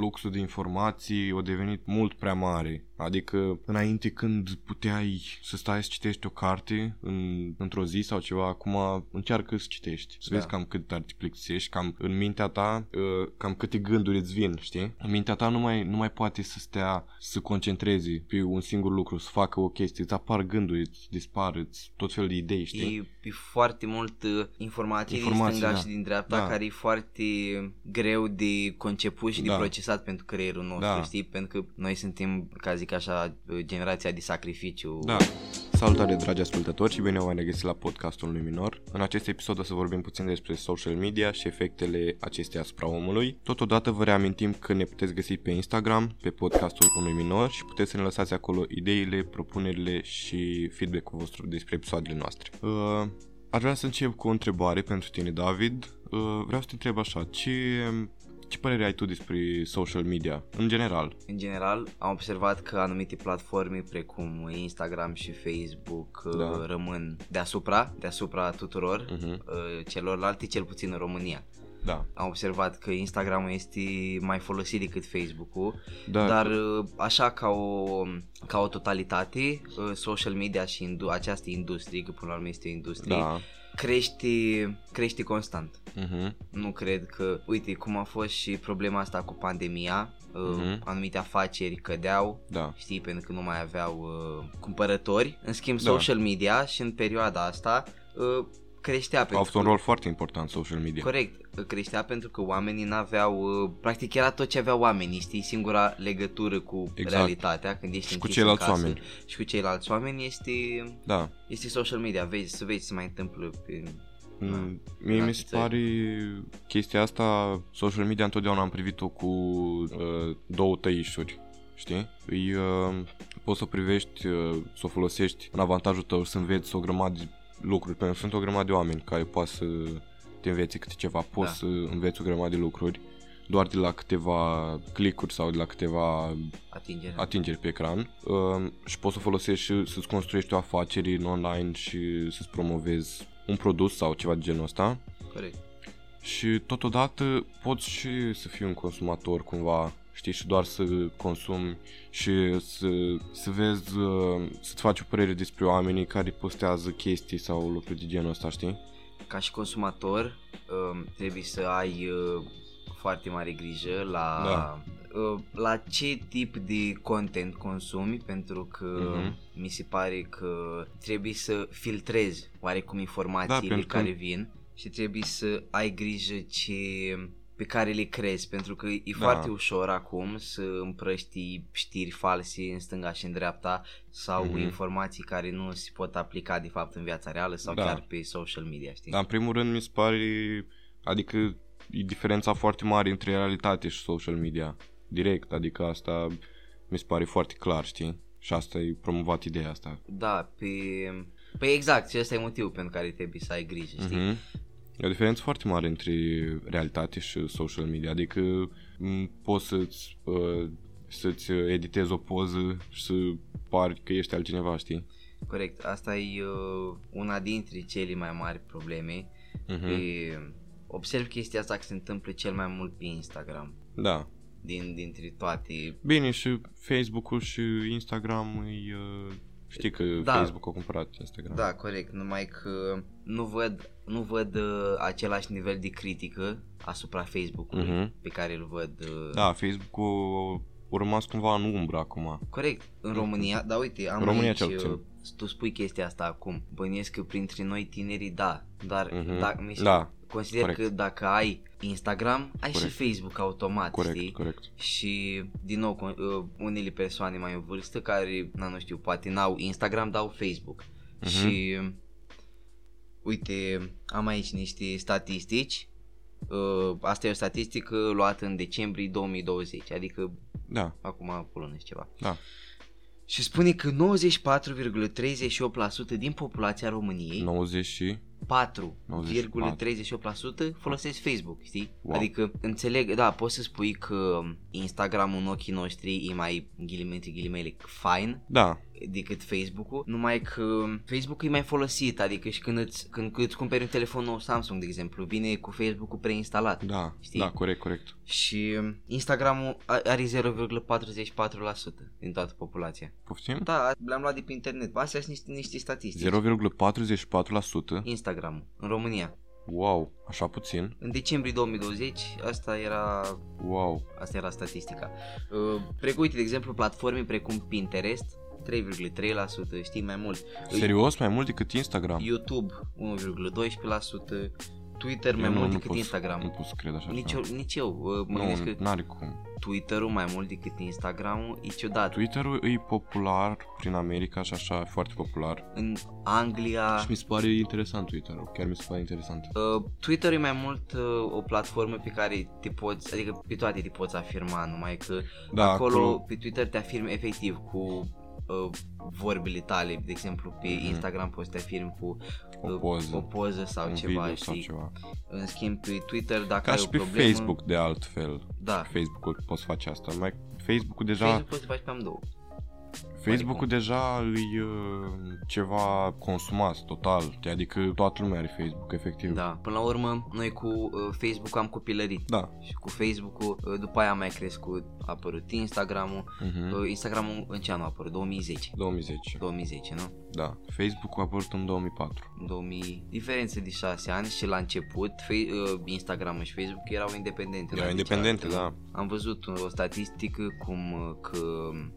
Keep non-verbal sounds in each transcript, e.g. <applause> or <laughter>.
fluxul de informații a devenit mult prea mare. Adică înainte când puteai să stai să citești o carte în, într-o zi sau ceva, acum încearcă să citești. Să da. vezi cam cât ar te plictisești, cam în mintea ta, uh, cam câte gânduri îți vin, știi? În mintea ta nu mai, nu mai poate să stea să concentreze pe un singur lucru, să facă o chestie, îți apar gânduri, îți dispar, îți tot fel de idei, știi? E, e foarte mult uh, informație, informație din stânga da. și din dreapta da. care e foarte greu de conceput și de da. Procesat pentru creierul nostru, da. știi? Pentru că noi suntem, ca zic așa, generația de sacrificiu. Da. Salutare dragi ascultători și bine v-am regăsit la podcastul lui Minor. În acest episod o să vorbim puțin despre social media și efectele acesteia asupra omului. Totodată vă reamintim că ne puteți găsi pe Instagram, pe podcastul unui minor și puteți să ne lăsați acolo ideile, propunerile și feedback-ul vostru despre episoadele noastre. Uh, Aș vrea să încep cu o întrebare pentru tine, David. Uh, vreau să te întreb așa, ce, ce părere ai tu despre social media, în general? În general, am observat că anumite platforme precum Instagram și Facebook uh, da. rămân deasupra, deasupra tuturor uh-huh. celorlalte, cel puțin în România. Da. Am observat că Instagram este mai folosit decât Facebook-ul, da. dar uh, așa ca o, ca o totalitate, social media și indu- această industrie, că până la urmă este o industrie, da crește, crește constant. Uh-huh. Nu cred că, uite, cum a fost și problema asta cu pandemia, uh-huh. anumite afaceri cădeau, da. știi, pentru că nu mai aveau uh, cumpărători. În schimb, da. social media și în perioada asta uh, creștea. Au avut un rol foarte important social media. Corect, creștea pentru că oamenii n-aveau, uh, practic era tot ce aveau oamenii, știi, singura legătură cu exact. realitatea când ești și cu ceilalți casă, oameni. Și cu ceilalți oameni este, da. este social media, vezi, să vezi ce se mai întâmplă pe Mm, mie mi se pare chestia asta, social media întotdeauna am privit-o cu uh, două tăișuri, știi? Îi, uh, poți să o privești, uh, să o folosești în avantajul tău, să înveți o grămadă de lucruri, pentru că sunt o grămadă de oameni care poate să te înveți câte ceva, poți da. să înveți o grămadă de lucruri doar de la câteva clicuri sau de la câteva atingeri, atingeri pe ecran uh, și poți să folosești și să-ți construiești o afacere în online și să-ți promovezi un produs sau ceva de genul ăsta. Corect. Și totodată poți și să fii un consumator cumva, știi, și doar să consumi și să, să vezi, uh, să-ți faci o părere despre oamenii care postează chestii sau lucruri de genul ăsta, știi? Ca și consumator um, trebuie să ai uh, foarte mare grijă la, da. Uh, la ce tip de content consumi pentru că uh-huh. mi se pare că trebuie să filtrezi oarecum informațiile da, care vin și trebuie să ai grijă ce pe care le crezi, pentru că e da. foarte ușor acum să împrăști știri false în stânga și în dreapta sau mm-hmm. informații care nu se pot aplica de fapt în viața reală sau da. chiar pe social media, știi? Da, în primul rând mi se pare, adică e diferența foarte mare între realitate și social media, direct, adică asta mi se pare foarte clar, știi? Și asta e promovat ideea asta. Da, pe... Păi exact, și ăsta e motivul pentru care trebuie să ai grijă, știi? Mm-hmm. E o diferență foarte mare între realitate și social media, adică poți să-ți, uh, să-ți editezi o poză și să pari că ești altcineva, știi? Corect, asta e uh, una dintre cele mai mari probleme. Uh-huh. Pe, observ chestia asta că se întâmplă cel mai mult pe Instagram. Da. Din, dintre toate. Bine, și Facebook-ul și Instagram e... Uh Știi că da. Facebook a cumpărat Instagram. Da, corect, numai că nu văd, nu văd uh, același nivel de critică asupra Facebook-ului uh-huh. pe care îl văd. Uh... Da, Facebook-ul a rămas cumva în umbră acum. Corect, în România, da uite, am în România aici, cel puțin. Uh, tu spui chestia asta acum, bănuiesc că printre noi tinerii da, dar uh-huh. da, mi se, da. Consider corect. că dacă ai Instagram, ai corect. și Facebook automat, corect, știi? Corect. Și, din nou, uh, unele persoane mai în vârstă care, na, nu știu, poate n-au Instagram, dau Facebook. Uh-huh. Și, uite, am aici niște statistici. Uh, asta e o statistică luată în decembrie 2020, adică da. acum o lună ceva. Da. Și spune că 94,38% din populația României 90 4,38% folosesc Facebook, știi? Wow. Adică înțeleg, da, poți să spui că Instagram în ochii noștri e mai ghilimete ghilimele fine. Da decât Facebook-ul, numai că Facebook-ul e mai folosit, adică și când îți, când îți cumperi un telefon nou Samsung, de exemplu, vine cu Facebook-ul preinstalat. Da, știi? da, corect, corect. Și Instagram-ul are 0,44% din toată populația. Poftim? Da, le-am luat de pe internet. Astea sunt niște, niște statistici. 0,44%? Instagram în România. Wow, așa puțin. În decembrie 2020, asta era Wow. Asta era statistica. Uh, precum, uite, de exemplu, platforme precum Pinterest 3,3%, știi, mai mult. Serios? Mai mult decât Instagram? YouTube 1,12%, Twitter mai nu, mult nu decât pot, Instagram. Nu pot să cred așa. Nici eu, nici eu mă nu, că n-are cum. Twitter-ul mai mult decât Instagram-ul e ciudat. Twitter-ul e popular prin America și așa, foarte popular. În Anglia... Și mi se pare interesant Twitter-ul, chiar mi se pare interesant. Uh, Twitter e mai mult uh, o platformă pe care te poți, adică pe toate te poți afirma, numai că da, acolo, acolo pe Twitter te afirmi efectiv cu uh, vorbile tale, de exemplu pe mm-hmm. Instagram poți să te afirmi cu uh, o, poză, o poză sau un ceva, știi? Sau ceva. În schimb pe Twitter dacă Ca ai și o pe problemă, Facebook de altfel. Da. Facebook-ul poți face asta, mai Facebook-ul deja Facebook poți să faci pe amândouă. Facebook-ul deja e uh, ceva consumat total, adică toată lumea are Facebook, efectiv. Da, până la urmă, noi cu uh, Facebook am copilărit. Da. Și cu Facebook-ul, uh, după aia a mai crescut, a apărut Instagram-ul. Uh-huh. Uh, Instagram-ul în ce an a apărut? 2010. 2010. 2010, nu? Da. Facebook-ul a apărut în 2004. În 2000, diferență de 6 ani și la început fe- uh, Instagram și Facebook erau independente. Erau independente, da. Am văzut o statistică cum uh, că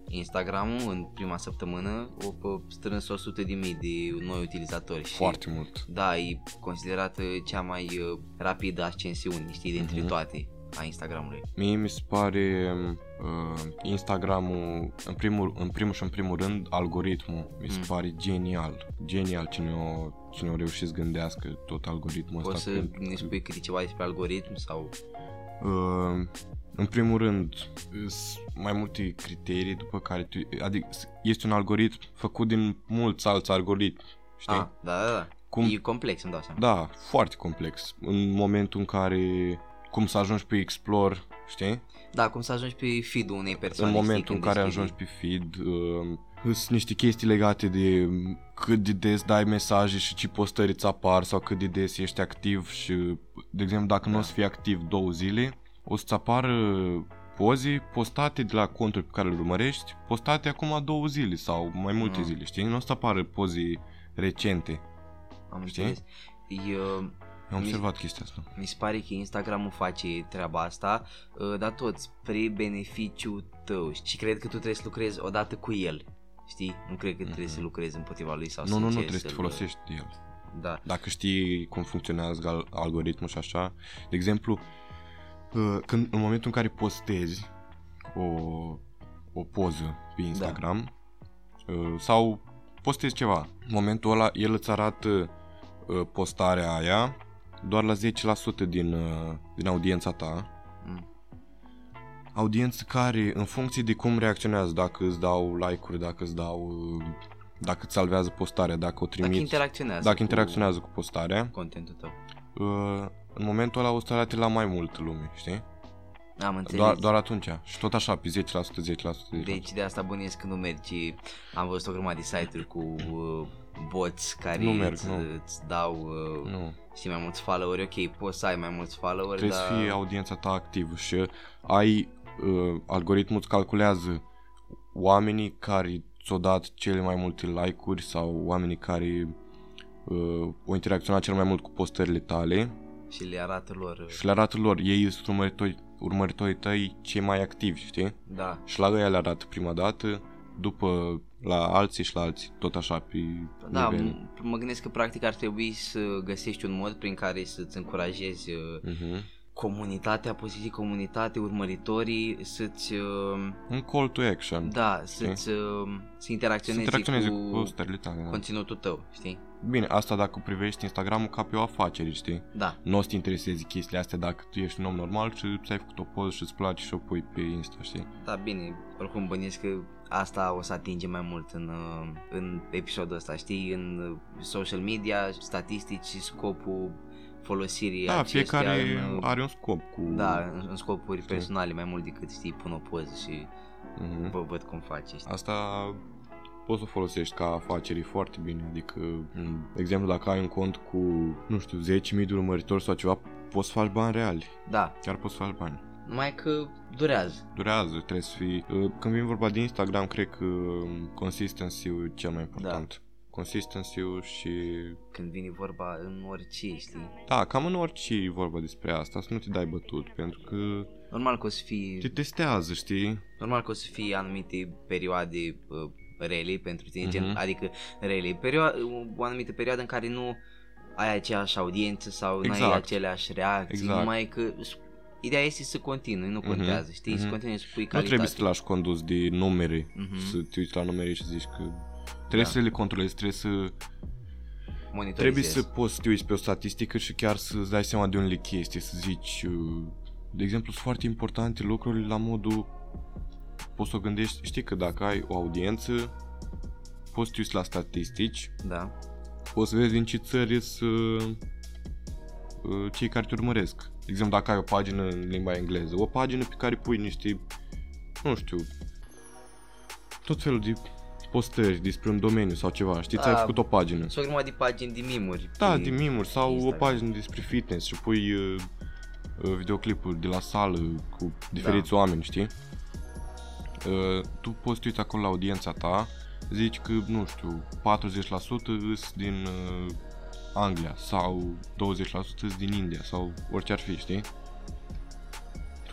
Instagram-ul în prima săptămână a strâns 100 de mii de noi utilizatori. Foarte și, mult. Da, e considerată cea mai uh, rapidă ascensiune, știi, dintre uh-huh. toate a Instagramului. Mie mi se pare uh, Instagramul, în primul, în primul și în primul rând, algoritmul, mi se mm. pare genial. Genial cine o, cine o reușit să gândească tot algoritmul Poți ăsta. Poți să ne spui câte ceva despre algoritm sau... Uh, în primul rând, sunt mai multe criterii după care tu, adică este un algoritm făcut din mulți alți algoritmi, știi? Ah, da, da, da. Cum, e complex, îmi dau seama. Da, foarte complex. În momentul în care cum să ajungi pe Explore, știi? Da, cum să ajungi pe feed-ul unei persoane. În momentul în care ajungi pe feed, uh, sunt niște chestii legate de cât de des dai mesaje și ce postări îți apar sau cât de des ești activ și, de exemplu, dacă da. nu o să fii activ două zile, o să-ți apară poze postate de la conturi pe care le urmărești, postate acum două zile sau mai multe mm. zile, știi? Nu o să apară poze recente. Am știi? înțeles. Eu, am observat mi, chestia asta. Mi se pare că Instagramul face treaba asta, uh, dar tot spre beneficiu tău și cred că tu trebuie să lucrezi odată cu el. Știi? Nu cred că trebuie mm-hmm. să mhm. lucrezi împotriva lui sau Nu, să nu, nu, trebuie să te folosești de el. Da. Dacă știi cum funcționează algoritmul și așa, de exemplu, uh, când, în momentul în care postezi o, o poză pe da. Instagram da. sau postezi ceva, în momentul ăla el îți arată postarea aia doar la 10% din, uh, din audiența ta. Mm. Audiență care, în funcție de cum reacționează, dacă îți dau like-uri, dacă îți dau uh, dacă îți salvează postarea, dacă o trimit, dacă interacționează, dacă cu, interacționează cu postarea, contentul tău. Uh, în momentul ăla o să arate la mai multă lume, știi? Am înțeles. Doar, doar atunci. Și tot așa, pe 10%, 10%, 10%. Deci de asta bănuiesc că nu mergi. Am văzut o grămadă de site-uri cu uh, boți care nu merg, îți, nu. îți dau uh, nu. știi, mai mulți followeri. Ok, poți să ai mai mulți followeri, Trebuie dar... să fie audiența ta activă și ai uh, algoritmul îți calculează oamenii care ți-au dat cele mai multe like-uri sau oamenii care uh, au interacționat cel mai mult cu postările tale și le arată lor uh, și le arată lor, ei sunt urmăritori, urmăritorii tăi cei mai activi, știi? Da. Și la ei le arată prima dată, după la alții și la alții, tot așa pe Da, nivel. m- mă gândesc că practic ar trebui să găsești un mod prin care să-ți încurajezi uh-huh. Comunitatea, poți zic comunitate, urmăritorii să-ți... Uh, un call to action. Da, să-ți, uh, să interacționezi, să interacționezi cu, cu stările tale, da. conținutul tău, știi? Bine, asta dacă privești Instagramul ca pe o afacere, știi? Da. Nu o să te interesezi chestiile astea dacă tu ești un om normal și ți-ai făcut o poză și îți place și o pui pe Insta, știi? Da, bine, oricum bănesc că asta o să atingem mai mult în, uh, în episodul ăsta, știi? În social media, statistici și scopul folosirii Da, fiecare în, are un scop cu... Da, în, în scopuri știi? personale mai mult decât, știi, pun o poză și mm-hmm. vă văd cum faci. Știi? Asta poți să o folosești ca afacerii foarte bine, adică, de exemplu, dacă ai un cont cu, nu știu, 10.000 de urmăritori sau ceva, poți să faci bani reali. Da. Chiar poți să faci bani. Numai că durează. Durează, trebuie să fii... Uh, când vin vorba de Instagram, cred că consistency-ul e cel mai important. Da consistency-ul și... Când vine vorba în orice, știi? Da, cam în orice e vorba despre asta, să nu te dai bătut, pentru că... Normal că o să fii... Te testează, știi? Normal că o să fie anumite perioade uh, rele pentru tine, uh-huh. gen, mhm. adică rele, perio- o anumită perioadă în care nu ai aceeași audiență sau exact. nu ai exact. aceleași reacții, exact. numai că ideea este să continui, nu mhm. contează, uh-huh. știi, uh-huh. să continui să pui calitate. Nu trebuie să te lași condus de numere, uh-huh. să te uiți la numere și să zici că Trebuie da. să le controlezi, trebuie să... Trebuie să poți să te uiți pe o statistică și chiar să-ți dai seama de unde chestii, să zici... Uh, de exemplu, sunt foarte importante lucruri la modul... Poți să o gândești, știi că dacă ai o audiență, poți să te uiți la statistici. Da. Poți să vezi din ce țări sunt uh, uh, cei care te urmăresc. De exemplu, dacă ai o pagină în limba engleză, o pagină pe care pui niște, nu știu, tot felul de postări despre un domeniu sau ceva, știi, ți-ai făcut o pagină. Sau numai de pagini de mimuri. Da, de mimuri sau Instagram. o pagină despre fitness și pui uh, uh, videoclipuri de la sală cu diferiți da. oameni, știi? Uh, tu poți uiți acolo la audiența ta, zici că, nu știu, 40% sunt din uh, Anglia sau 20% sunt din India sau orice ar fi, știi?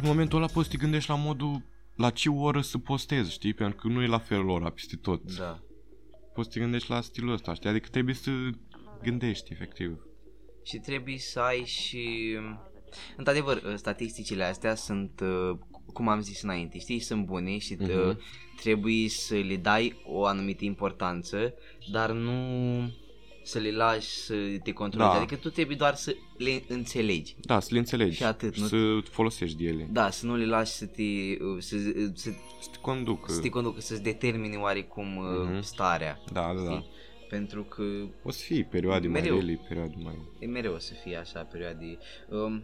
în momentul ăla poți să te gândești la modul la ce oră să postezi, știi? Pentru că nu e la felul ora peste tot. Da. Poți să te gândești la stilul ăsta, știi? Adică trebuie să gândești, efectiv. Și trebuie să ai și... Într-adevăr, statisticile astea sunt, uh, cum am zis înainte, știi, sunt bune și uh-huh. trebuie să le dai o anumită importanță, dar nu să le lași să te controlezi. Da. Adică tu trebuie doar să le înțelegi. Da, să le înțelegi. Și atât. Nu... Să folosești de ele. Da, să nu le lași să te... Să, să, să te conducă. Să te conducă, să-ți determine oarecum uh-huh. starea. Da, da, da. Pentru că... O să fie perioade mereu, mai rele, perioade mai... E mereu o să fie așa perioade... Um,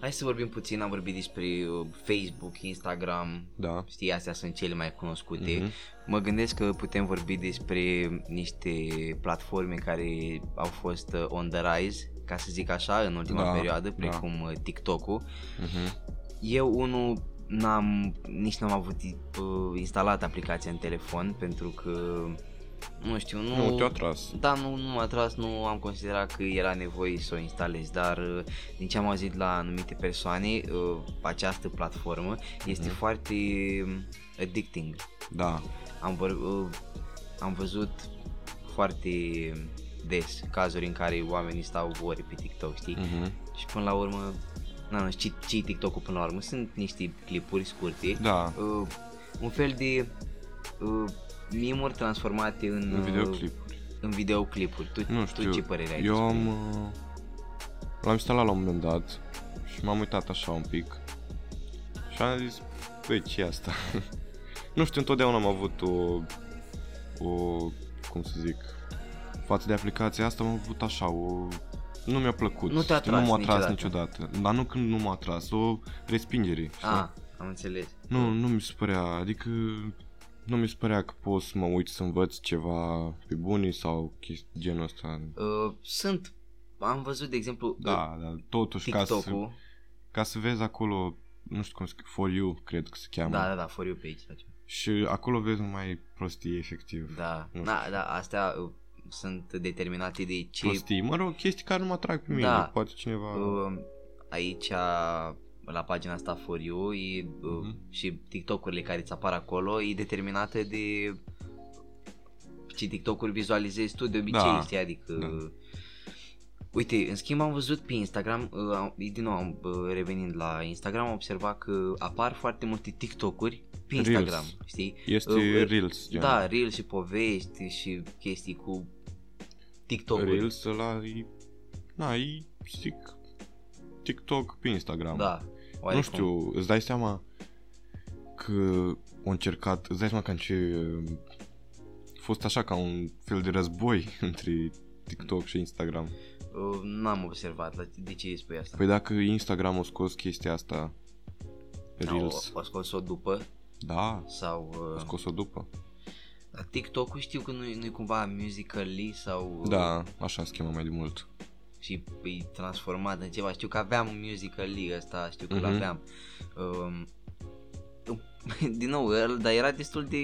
Hai să vorbim puțin, am vorbit despre uh, Facebook, Instagram, da. știi, astea sunt cele mai cunoscute. Mm-hmm. Mă gândesc că putem vorbi despre niște platforme care au fost uh, on the rise, ca să zic așa, în ultima da, perioadă, da. precum da. TikTok-ul. Mm-hmm. Eu, unul, n-am, nici n-am avut uh, instalat aplicația în telefon pentru că nu știu, nu... Nu te-a tras. Da, nu, nu m-a tras, nu am considerat că era nevoie să o instalez, dar uh, din ce am auzit la anumite persoane, uh, această platformă este mm. foarte um, addicting. Da. Am, uh, am văzut foarte des cazuri în care oamenii stau ore pe TikTok, știi? Mm-hmm. Și până la urmă, nu, nu știu ce TikTok-ul până la urmă, sunt niște clipuri scurte. Da. Uh, un fel de uh, mimuri transformate în, în videoclipuri. În videoclipuri. Tu, nu știu, tu ce părere ai? Eu am, uh, l-am instalat la un moment dat și m-am uitat așa un pic și am zis, băi, ce asta? <laughs> nu știu, întotdeauna am avut o, o, cum să zic, față de aplicația asta am avut așa, o, nu mi-a plăcut. Nu te-a tras Nu m-a tras niciodată. niciodată. Dar nu când nu m-a tras, o respingere. Știi? Ah, am înțeles. Nu, nu mi se părea, adică nu mi se părea că pot să mă uit să învăț ceva pe bunii sau chestii genul ăsta. Uh, sunt, am văzut de exemplu Da, uh, da, totuși ca să, ca să vezi acolo, nu știu cum să For You, cred că se cheamă. Da, da, da, For You page. Da. Și acolo vezi numai prostii, efectiv. Da, da, da, astea uh, sunt determinate de ce... Prostii, mă rog, chestii care nu mă atrag pe mine, da. poate cineva... Uh, aici la pagina asta For You e, uh-huh. și TikTok-urile care îți apar acolo e determinată de ce TikTok-uri vizualizezi tu de obicei, da. știi? Adică da. Uite, în schimb am văzut pe Instagram, uh, din nou uh, revenind la Instagram, am observat că apar foarte multe TikTok-uri pe Instagram, Reels. știi? Este Uh, Reels, gen. Da, Reels și povești și chestii cu TikTok-uri. Reels ăla e... Na, e, zic, TikTok pe Instagram. Da. Nu oarecum. știu, îți dai seama că au încercat, îți dai seama că ce a fost așa ca un fel de război <laughs> între TikTok și Instagram. Uh, n-am observat, la- de ce îi spui asta? Păi dacă Instagram a scos chestia asta, Reels, Au, au scos-o după da, sau... a Uh, scos-o după. la TikTok-ul știu că nu-i, nu-i cumva Musical.ly sau... uh, Da, așa se chemă mai de mult. Și e transformat în ceva. Știu că aveam Musical.ly ăsta, știu că Mhm. l-aveam. Um, <laughs> din nou, el, dar era destul de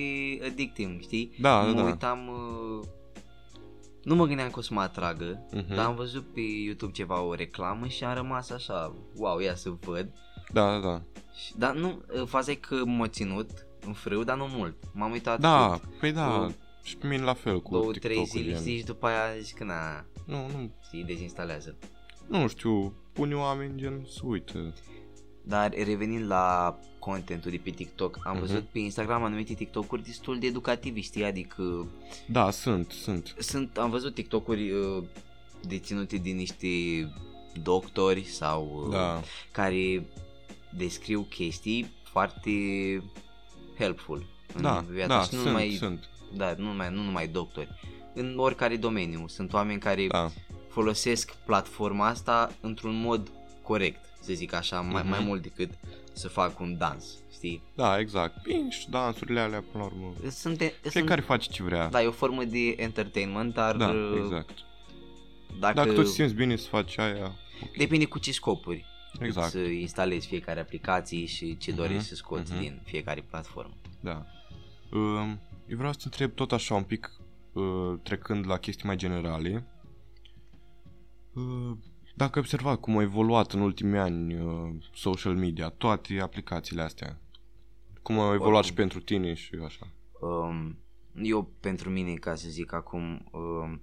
addicting, știi? Da, mă da, da. uitam... Uh, nu mă gândeam că o să mă atragă, Mhm. dar am văzut pe YouTube ceva o reclamă și am rămas așa, wow, ia să văd. Da, da, da. Și, dar nu, faza e că m-a ținut în frâu, dar nu mult. M-am uitat Da, cât, păi da, cu și pe mine la fel cu două, TikTok-ul. trei zile, gen. știi, și după aia zici că na, Nu, nu, știi, dezinstalează. nu știu, unii oameni gen să uită. Dar revenind la contentul de pe TikTok, am Mhm. văzut pe Instagram anumite TikTok-uri destul de educative, știi, adică Da, sunt, sunt. sunt, am văzut TikTok-uri uh, deținute de niște doctori sau uh, Da, care descriu chestii foarte helpful în da, viața da, și nu sunt, numai, sunt. Da, nu numai, nu numai doctori. În oricare domeniu. Sunt oameni care Da, folosesc platforma asta într-un mod corect, să zic așa, mai, Mhm. mai mult decât să fac un dans, știi? da, exact. Bine, și dansurile alea, până la urmă. Sunt, Fiecare face ce vrea. Da, e o formă de entertainment, dar Da, uh, exact. dacă, Dacă tu te simți bine să faci aia, depinde cu ce scopuri exact. să instalezi fiecare aplicație și ce Mhm, dorești să scoți mhm. din fiecare platformă. Da. Um, Eu vreau să te întreb tot așa un pic, uh, trecând la chestii mai generale. Uh, Dacă ai observat cum a evoluat în ultimii ani uh, social media, toate aplicațiile astea, cum au evoluat Oricum. și pentru tine și așa. Um, eu, pentru mine, ca să zic acum, um,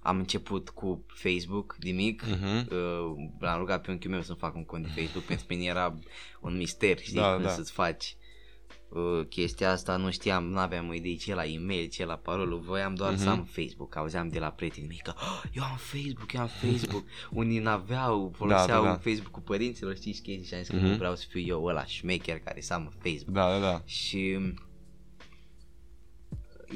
am început cu Facebook de mic. Mhm. Uh, l-am rugat pe unchiul meu să-mi fac un cont de Facebook <laughs> pentru mine era un mister, știi, Da, cum da. să-ți faci uh, chestia asta, nu știam, nu aveam o idee ce la e-mail, ce la parolă, voiam doar să Mhm. am Facebook, auzeam de la prietenii mei că "Ah, eu am Facebook, eu am Facebook, <laughs> unii n-aveau, foloseau da, da. Facebook cu părinților, știți, și chestii și am zis că Mhm. nu vreau să fiu eu ăla șmecher care să am Facebook. Da, da, da. Și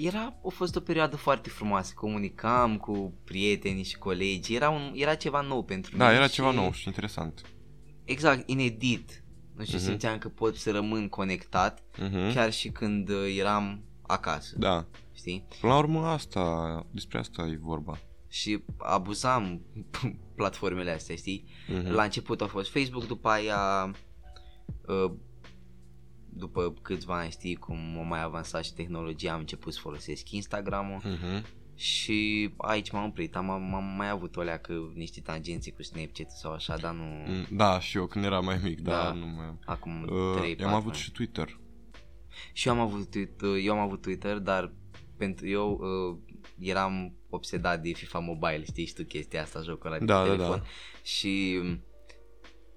era, a fost o perioadă foarte frumoasă, comunicam cu prietenii și colegi, era, un, era ceva nou pentru Da, mine. era și- ceva nou și interesant. Exact, inedit. Nu știu, Mhm. simțeam că pot să rămân conectat Mhm. chiar și când uh, eram acasă, Da. știi? Până la urmă asta, despre asta e vorba. Și abuzam <laughs> platformele astea, știi? Mhm. La început a fost Facebook, după aia uh, după câțiva ani știi cum a mai avansat și tehnologia am început să folosesc Instagram-ul Mhm. Și aici m-am oprit, am, am mai avut o leacă niște tangențe cu Snapchat sau așa, dar nu Mm, Da, și eu când eram mai mic, da, Da. nu mai... acum Uh, 3 eu am avut și Twitter. Și eu am avut Twitter, eu am avut Twitter, dar pentru eu uh, eram obsedat de FIFA Mobile, știi și tu chestia asta, jocul ăla de Da, da, telefon. da. Și um,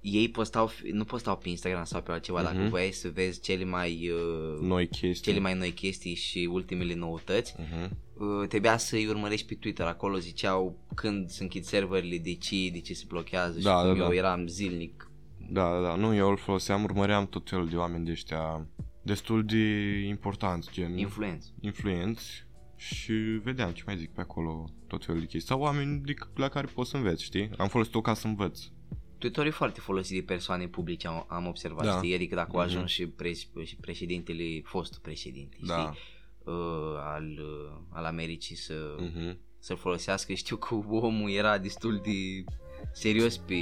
ei postau, nu postau pe Instagram sau pe altceva, dacă Mhm. voiai să vezi cele mai uh, Noi chestii. cele mai noi chestii și ultimele noutăți, Mhm. uh, trebuia să-i urmărești pe Twitter. Acolo ziceau când se închid serverele, de ce, de ce se blochează Da, și cum da, eu da. eram zilnic. Da, da, da. Nu, eu îl foloseam, urmăream tot felul de oameni de ăștia destul de importanți, gen Influență. influenți și vedeam ce mai zic pe acolo, tot felul de chestii. Sau oameni de, la care poți să înveți, știi? Am folosit-o ca să învăț. Twitter e foarte folosit de persoane publice, am, am observat, Da. știi? Adică dacă au Mhm. ajuns și, pre, și președintele, fostul președinte, Da. știi? Uh, al, uh, al Americii să, Mhm. să-l folosească. Știu că omul era destul de serios pe...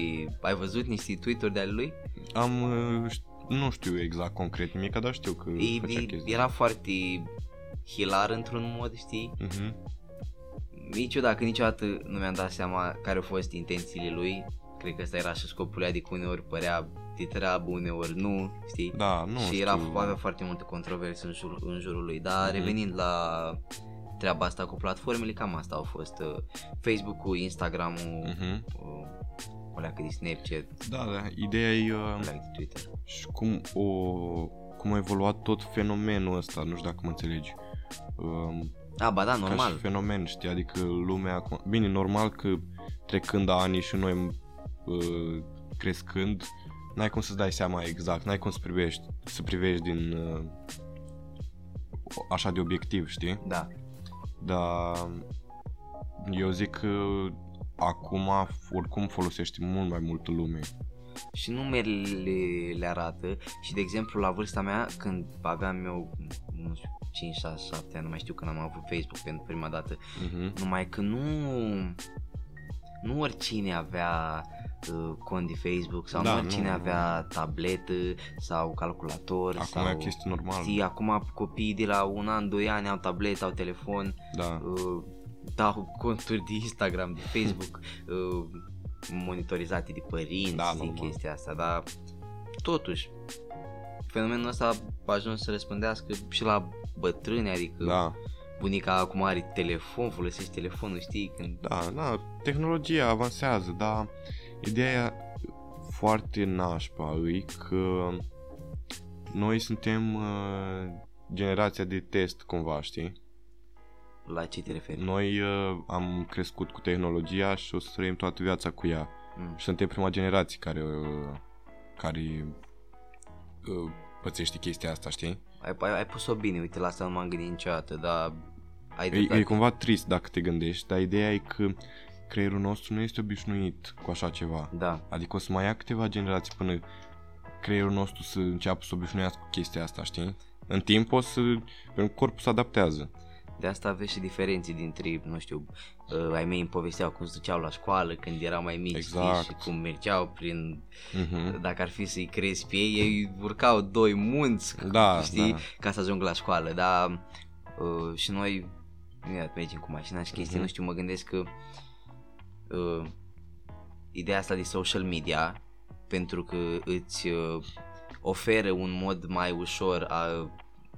Ai văzut niște Twitter de ale lui? Am, uh, ș- nu știu exact concret nimic, dar știu că E, făcea e, chestii. era foarte hilar într-un mod, știi? Mhm. Niciodată, niciodată nu mi-am dat seama care au fost intențiile lui. Cred că ăsta era și scopul lui, adică uneori părea de treabă, uneori nu, știi? Da, nu și știu. era, avea foarte multe controverse în, jur, în jurul lui, dar Mhm. revenind la treaba asta cu platformele, cam asta au fost uh, Facebook-ul, Instagram-ul, uh-huh. uh, o leacă de Snapchat. Da, da, ideea e uh, de Twitter. și cum, o, cum a evoluat tot fenomenul ăsta, nu știu dacă mă înțelegi. Uh, a, ba da, normal. Ca și fenomen, știi, adică lumea acum... Bine, normal că trecând ani și noi uh, crescând, n-ai cum să-ți dai seama exact, n-ai cum să privești, să privești din uh, așa de obiectiv, știi? Da. Dar eu zic că acum oricum folosești mult mai multă lume. Și numerele le arată și de exemplu la vârsta mea când aveam eu nu știu 5, 6, 7 ani, nu mai știu când am avut Facebook pentru prima dată, uh-huh. numai că nu nu oricine avea uh, cont de Facebook sau da, nu oricine nu, avea tabletă sau calculator acum sau, e chestie normală. Știi, acum copiii de la un an, doi ani au tabletă, au telefon, da. uh, dau conturi de Instagram, de Facebook, <laughs> uh, monitorizate de părinți, da, știi, chestia asta, dar totuși fenomenul ăsta a ajuns să răspândească și la bătrâni, adică da. bunica acum are telefon, folosește telefonul, știi? Când... Da, da, tehnologia avansează, dar ideea foarte nașpa îi că noi suntem uh, generația de test cumva, știi? La ce te referi? Noi uh, am crescut cu tehnologia și o să trăim toată viața cu ea. Mm. Și suntem prima generație care, uh, care uh, pățește chestia asta, știi? Ai, ai, ai pus-o bine, uite, la asta nu m-am gândit niciodată, dar ai e, e cumva trist dacă te gândești, dar ideea e că creierul nostru nu este obișnuit cu așa ceva. Da. Adică o să mai ia câteva generații până creierul nostru să înceapă să obișnuiască cu chestia asta, știi? În timp o să... pentru corpul se adaptează. De asta aveți și diferențe dintre, nu știu, uh, ai mei îmi povesteau cum se duceau la școală când erau mai mici exact. știi, și cum mergeau prin, uh-huh. dacă ar fi să-i crezi pe ei, ei urcau doi munți, da, știi, da. ca să ajungă la școală, dar uh, și noi, ia, mergem cu mașina și chestii, uh-huh. nu știu, mă gândesc că uh, ideea asta de social media, pentru că îți uh, oferă un mod mai ușor a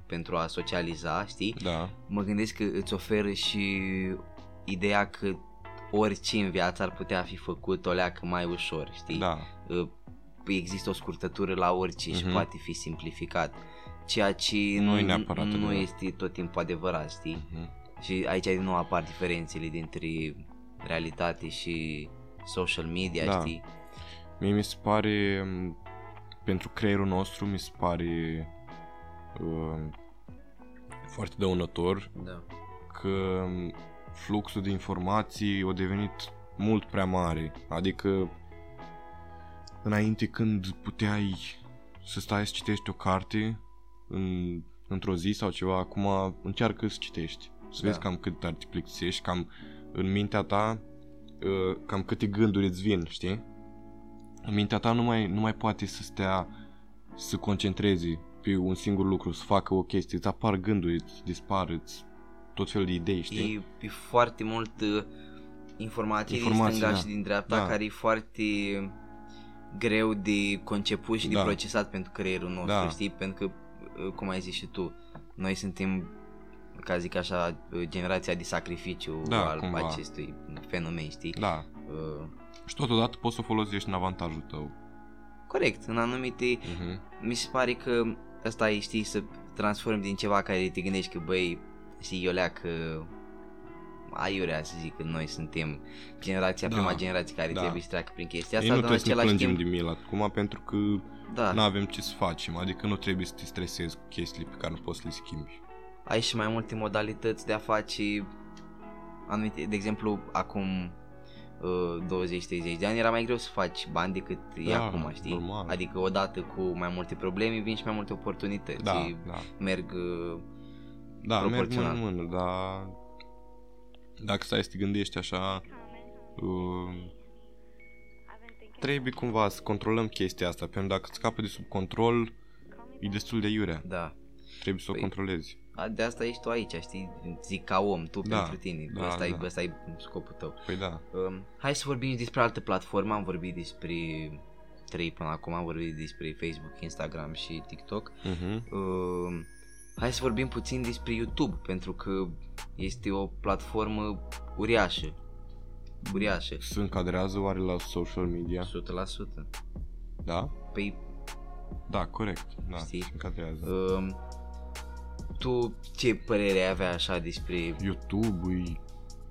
pentru a socializa, știi? Da. Mă gândesc că îți oferă și ideea că orice în viață ar putea fi făcut o leacă mai ușor, știi? Da. Există o scurtătură la orice uh-huh. și mhm. poate fi simplificat, ceea ce nu, nu, nu este tot timpul adevărat, știi? Uh-huh. Și aici din nou apar diferențele dintre realitate și social media, da. știi? Mie mi se pare, pentru creierul nostru, mi se pare uh, foarte dăunător da. că fluxul de informații a devenit mult prea mare. Adică înainte când puteai să stai să citești o carte în, într-o zi sau ceva, acum încearcă să citești. Să da. vezi cam cât ar te plictisești, cam în mintea ta, uh, cam câte gânduri îți vin, știi? În mintea ta nu mai, nu mai poate să stea să concentreze pe un singur lucru, să facă o chestie, îți apar gânduri, îți dispar, îți tot felul de idei, știi? E, e foarte mult uh, informație, informație din stânga da. și din dreapta, da. care e foarte greu de conceput și da. de procesat pentru creierul nostru, da. știi? Pentru că, uh, cum ai zis și tu, noi suntem, ca zic așa, uh, generația de sacrificiu da, al cumva. acestui fenomen, știi? Da. Uh, și totodată poți să o folosești în avantajul tău. Corect, în anumite, uh-huh. mi se pare că asta e, știi, să transformi din ceva care te gândești că, băi, știi, eu leacă aiurea să zic că noi suntem generația, da, prima generație care da. trebuie să treacă prin chestia asta, Ei nu dar în același timp... de mil acum pentru că da. nu avem ce să facem, adică nu trebuie să te stresezi cu chestiile pe care nu poți să le schimbi. Ai și mai multe modalități de a face anumite, de exemplu, acum 20-30 de ani era mai greu să faci bani decât da, e acum, știi? Normal. Adică odată cu mai multe probleme vin și mai multe oportunități. Da, da. Merg uh, Da, merg mână în mână, dar dacă stai să te gândești așa uh, trebuie cumva să controlăm chestia asta, pentru că dacă scapă de sub control e destul de iurea. Da. Trebuie să păi, o controlezi de asta ești tu aici, știi? Zic ca om, tu da, pentru tine. Da, asta, da. E, asta e scopul tău. Păi da. Um, hai să vorbim despre alte platforme. Am vorbit despre trei până acum, am vorbit despre Facebook, Instagram și TikTok. Uh-huh. Um, hai să vorbim puțin despre YouTube, pentru că Este o platformă uriașă. Uriașă. Se încadrează oare la social media? 100%. Da? Păi, Da, corect. Da, Știi? se încadrează. um, tu ce părere ai avea așa despre YouTube e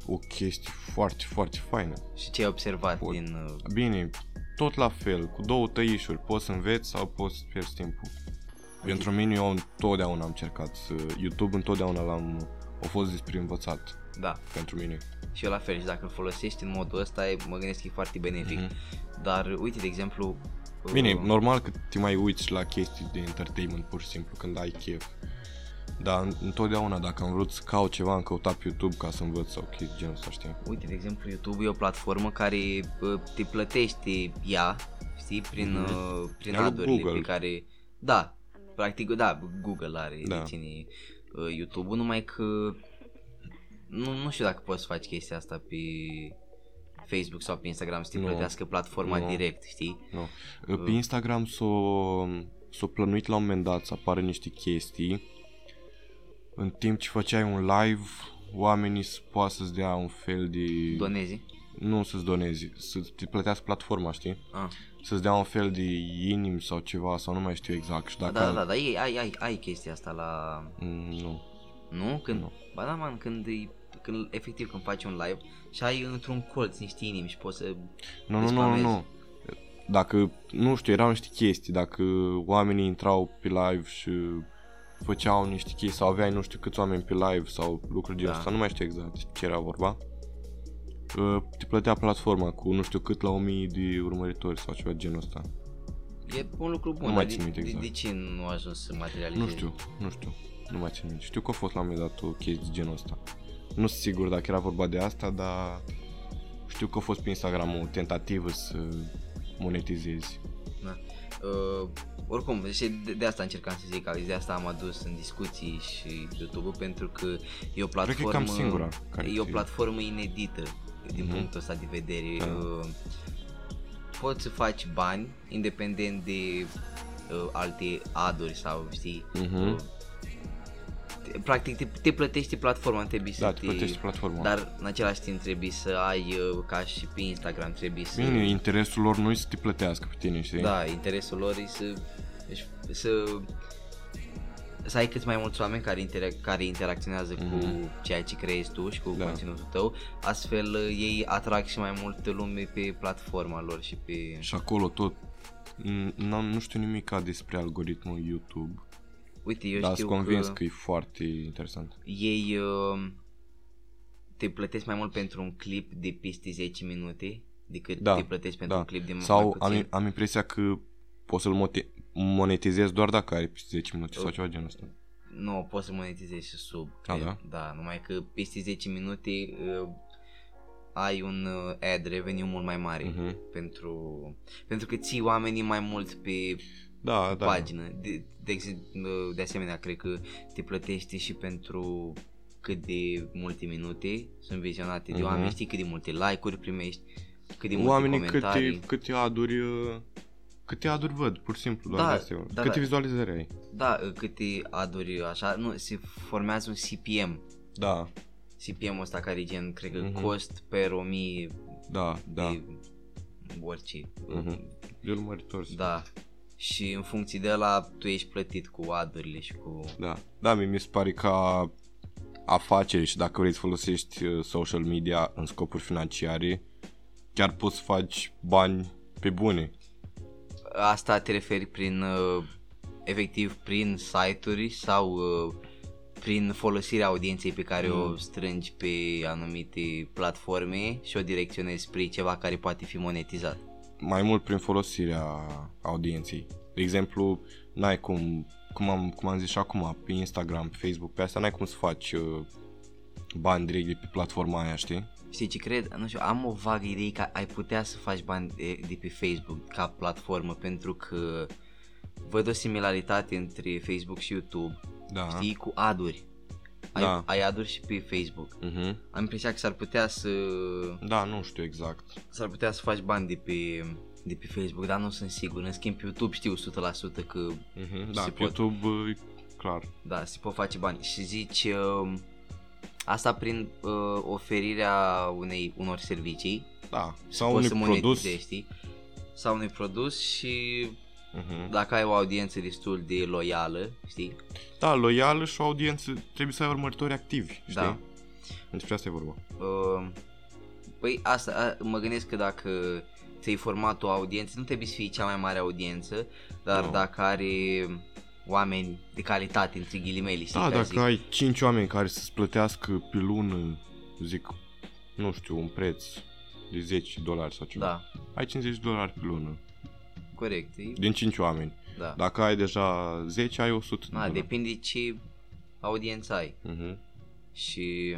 o chestie foarte, foarte faină. și ce ai observat Pot. din... uh, Bine, tot la fel, cu două tăișuri, poți să înveți sau poți să pierzi timpul. Pentru mine eu întotdeauna am încercat să... YouTube întotdeauna l-am... A fost despre învățat Da, pentru mine. și eu la fel și dacă îl folosești în modul ăsta, e- mă gândesc că e foarte benefic. Mhm. Dar uite, de exemplu... uh, Bine, normal că te mai uiți la chestii de entertainment pur și simplu când ai chef. Dar întotdeauna dacă am vrut să caut ceva, am căutat pe YouTube ca să învăț sau chestii genul ăsta, știi? Uite, de exemplu, YouTube e o platformă care uh, te plătește ea, știi, prin, Mhm. uh, prin Ea lui adurile Google. pe care... Da, practic, da, Google are, Da. da. deține uh, YouTube-ul, numai că nu, nu știu dacă poți să faci chestia asta pe Facebook sau pe Instagram, să te Nu. plătească platforma Nu. direct, știi? Nu. Pe Instagram s-o, s-o plănuit la un moment dat să apară niște chestii în timp ce făceai un live oamenii să poată să-ți dea un fel de... Donezi? Nu să-ți donezi, să te plătească platforma, știi? Ah. Să-ți dea un fel de inim sau ceva, sau nu mai știu exact. Și Da, dacă... da, da, da, ai, ai, ai, ai chestia asta la... Mm, Nu. Nu? Când... Nu. Ba da, man, când, îi- când, efectiv, când faci un live și ai într-un colț niște inimi și poți să... Nu, nu, Îți nu, nu, spamezi. nu. Dacă, nu știu, erau niște chestii, dacă oamenii intrau pe live și făceau niște chestii sau aveai nu știu câți oameni pe live sau lucruri genul Da. ăsta, nu mai știu exact ce era vorba. Uh, Te plătea platforma cu nu știu cât la 1000 de urmăritori sau ceva genul ăsta. E un lucru bun, Nu mai dar țin de, minte de, exact. de, ce nu a ajuns să materializeze? Nu știu, nu știu, nu mai țin minte. Știu că a fost la un moment dat o chestie de genul ăsta. Nu sunt sigur dacă era vorba de asta, dar știu că a fost pe Instagram o tentativă să monetizezi. Da. Uh, oricum, deci de, de asta încercam să zic, Alex, de asta am adus în discuții și YouTube pentru că e o că e platformă cam singura care e o ți- platformă inedită din Mhm. punctul ăsta de vedere. Da. Uh, poți să faci bani independent de uh, alte aduri sau știi Mhm. uh, te- practic te, te plătește platforma, trebuie să Da, te plătești platforma. dar în același timp trebuie să ai uh, ca și pe Instagram trebuie să Bine, interesul lor nu e să te plătească pe tine, știi? da, interesul lor e să deci, să să ai cât mai mulți oameni care, interac- care interacționează Mhm. cu ceea ce creezi tu și cu Da. conținutul tău, astfel uh, ei atrag și mai multă lume pe platforma lor și pe... Și acolo tot n- n-am, nu știu nimic despre algoritmul YouTube, Uite, eu dar știu sunt convins că, că... e foarte interesant. ei uh, te plătesc mai mult pentru un clip de peste 10 minute decât Da, te plătești pentru da. un clip de mai Sau puțin. am, am impresia că poți să-l mote- monetizezi doar dacă ai peste 10 minute sau ceva genul ăsta. Nu, poți să monetizezi și sub. A, cred. da? Da, numai că peste 10 minute uh, ai un uh, ad revenue mult mai mare Mhm. pentru pentru că ții oamenii mai mult pe Da, da. pagină. De, de, ex- uh, de asemenea, cred că te plătește și pentru cât de multe minute sunt vizionate de Mhm. oameni, știi cât de multe like-uri primești, cât de multe Oamenii comentarii. câte, câte aduri uh, câte aduri văd, pur și simplu, doar Da, de astea. da, câte da. vizualizări ai. Da, uh, câte aduri așa, nu, se formează un CPM. Da, CPM-ul ăsta care e gen, cred că Mhm. cost per 1000 da, da. de orice. Mhm. De urmăritori. Da. Și în funcție de la tu ești plătit cu adurile și cu... Da, da, mie mi se pare ca afacere și dacă vrei să folosești uh, social media în scopuri financiare, chiar poți să faci bani pe bune. Asta te referi prin, uh, efectiv, prin site-uri sau uh, prin folosirea audienței pe care Mm. o strângi pe anumite platforme și o direcționezi spre ceva care poate fi monetizat. Mai mult prin folosirea audienței. De exemplu, n-ai cum, cum am, cum am zis și acum, pe Instagram, pe Facebook, pe asta n-ai cum să faci uh, bani direct de pe platforma aia, știi? Știi ce cred? Nu știu, am o vagă idee că ai putea să faci bani de, de pe Facebook ca platformă pentru că văd o similaritate între Facebook și YouTube, Da. știi, cu aduri. Ai, Da. ai aduri și pe Facebook. Uh-huh. Am impresia că s-ar putea să Da, nu știu exact. s-ar putea să faci bani de pe de pe Facebook, dar nu sunt sigur. În schimb, pe YouTube știu 100% că Uh-huh. Da, Se pe pot. YouTube, uh, clar. da, se pot face bani. Și zici uh, Asta prin uh, oferirea unei unor servicii. Da, sau unui produs. Știi? Sau unui produs și uh-huh. dacă ai o audiență destul de loială, știi? Da, loială și o audiență trebuie să ai urmăritori activi, știi? Da. Despre asta e vorba. Uh, păi asta, mă gândesc că dacă ți-ai format o audiență, nu trebuie să fii cea mai mare audiență, dar no. dacă are oameni de calitate, între ghilimele, știi? Da, dacă zic... ai 5 oameni care să-ți plătească pe lună, zic, nu știu, un preț de 10 dolari sau ceva. Da. Ai 50 dolari pe lună. Corect. Din 5 oameni. Da. Dacă ai deja 10, ai 100 da, de depinde ce audiență ai. Uh-huh. Și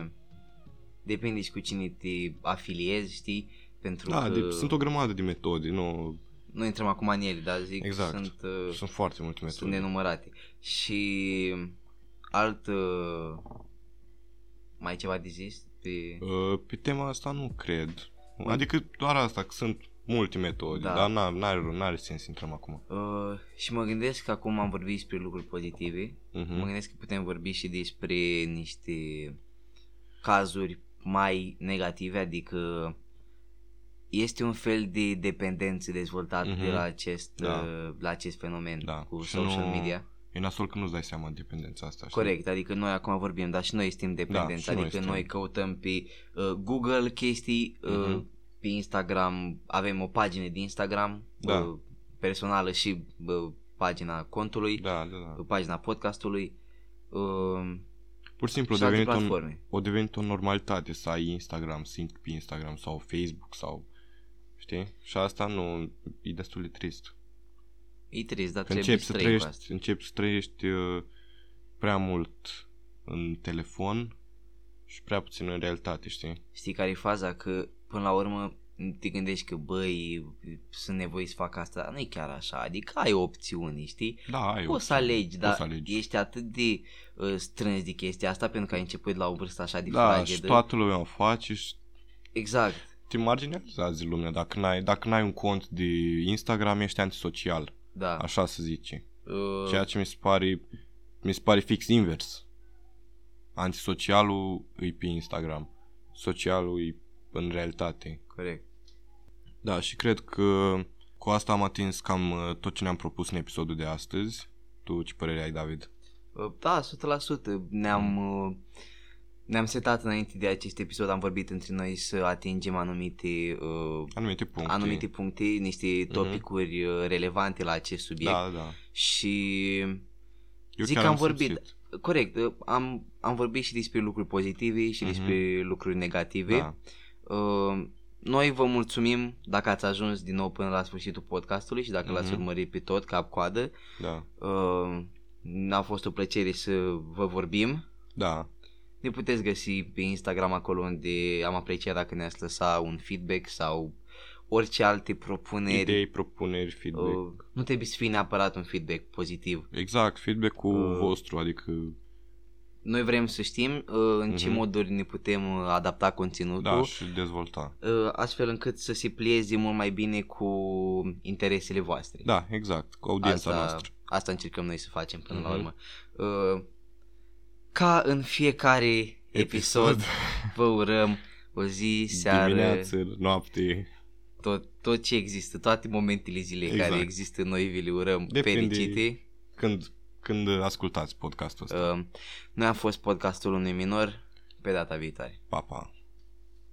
depinde și cu cine te afiliezi, știi? Pentru da, că... de, sunt o grămadă de metode, nu... Nu intrăm acum în ele, dar zic exact. sunt... Uh, sunt foarte multe metode. Sunt nenumărate. Și alt... Uh, mai ceva de zis? Pe... Uh, pe tema asta nu cred. Adică doar asta, că sunt multe metode, da. dar n-are, n-are, n-are sens să intrăm acum. Uh, și mă gândesc că acum am vorbit despre lucruri pozitive, uh-huh. mă gândesc că putem vorbi și despre niște cazuri mai negative, adică este un fel de dependență dezvoltată uh-huh. de la acest, da. uh, la acest fenomen da. cu și social nu... media. E nasol că nu-ți dai seama dependența asta. Știi? Corect, adică noi acum vorbim, dar și noi suntem dependenți, da, adică noi, noi căutăm pe uh, Google chestii, uh, uh-huh pe Instagram, avem o pagină de Instagram da. uh, personală și uh, pagina contului, da, da, da. Uh, pagina podcastului. Uh, Pur și simplu a devenit, o, o devenit o normalitate să ai Instagram, sync pe Instagram sau Facebook sau știi? Și asta nu e destul de trist. E trist, dar Când trebuie să trăiești, începi să trăiești uh, prea mult în telefon și prea puțin în realitate, știi? Știi care e faza? Că până la urmă te gândești că băi, sunt nevoi să fac asta, nu e chiar așa, adică ai opțiuni, știi? Da, ai Poți să alegi, dar alegi. ești atât de uh, strâns de chestia asta pentru că ai început la o vârstă așa de Da, fragedă. și toată lumea o face și... Exact. Te marginalizează lumea, dacă n-ai, dacă n-ai un cont de Instagram ești antisocial, da. așa să zice. Uh... Ceea ce mi se pare, mi se pare fix invers. Antisocialul e pe Instagram, socialul e în realitate. Corect. Da, și cred că cu asta am atins cam uh, tot ce ne-am propus în episodul de astăzi. Tu ce părere ai, David? Uh, da, 100%. Ne-am, mm. ne-am setat înainte de acest episod, am vorbit între noi să atingem anumite, anumite, puncte. anumite puncte, niște mhm. topicuri mm-hmm. relevante la acest subiect. Da, da. Și Eu zic că am, am vorbit. Simțit. Corect, am, am vorbit și despre lucruri pozitive și mm-hmm. despre lucruri negative. Da. Uh, noi vă mulțumim dacă ați ajuns din nou până la sfârșitul podcastului și dacă mm-hmm. l-ați urmărit pe tot cap-coadă. Da. Uh, a fost o plăcere să vă vorbim. Da. Ne puteți găsi pe Instagram acolo unde am apreciat dacă ne-ați lăsa un feedback sau orice alte propuneri. Idei, propuneri, feedback. Uh, nu trebuie să fie neapărat un feedback pozitiv. Exact, feedback-ul uh, vostru, adică noi vrem să știm uh, în ce mm-hmm. moduri ne putem uh, adapta conținutul. Da, și dezvolta. Uh, astfel încât să se plieze mult mai bine cu interesele voastre. Da, exact, cu audiența asta, noastră. Asta încercăm noi să facem până mm-hmm. la mhm. urmă. Uh, ca în fiecare episod, episod vă urăm o zi, seară, dimineață, noapte, tot, tot ce există, toate momentele zilei exact. care există, noi vi le urăm Depinde fericite. Când când ascultați podcastul ăsta. Uh, noi am fost podcastul unui minor pe data viitoare. Pa, pa!